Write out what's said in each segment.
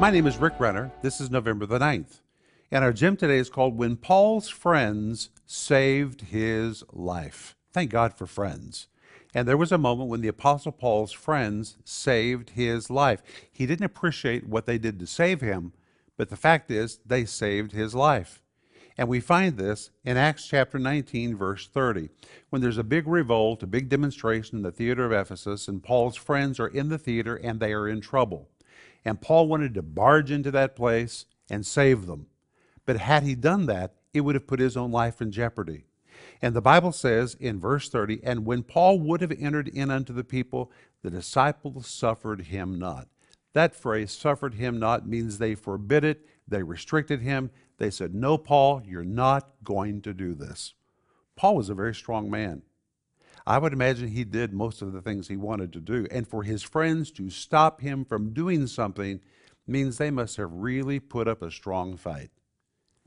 My name is Rick Renner. This is November the 9th. And our gym today is called When Paul's Friends Saved His Life. Thank God for friends. And there was a moment when the Apostle Paul's friends saved his life. He didn't appreciate what they did to save him, but the fact is, they saved his life. And we find this in Acts chapter 19, verse 30, when there's a big revolt, a big demonstration in the theater of Ephesus, and Paul's friends are in the theater and they are in trouble. And Paul wanted to barge into that place and save them. But had he done that, it would have put his own life in jeopardy. And the Bible says in verse 30, and when Paul would have entered in unto the people, the disciples suffered him not. That phrase, suffered him not, means they forbid it, they restricted him, they said, No, Paul, you're not going to do this. Paul was a very strong man. I would imagine he did most of the things he wanted to do. And for his friends to stop him from doing something means they must have really put up a strong fight.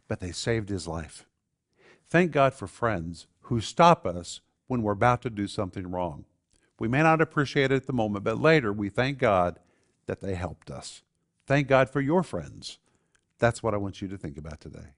But they saved his life. Thank God for friends who stop us when we're about to do something wrong. We may not appreciate it at the moment, but later we thank God that they helped us. Thank God for your friends that's what I want you to think about today.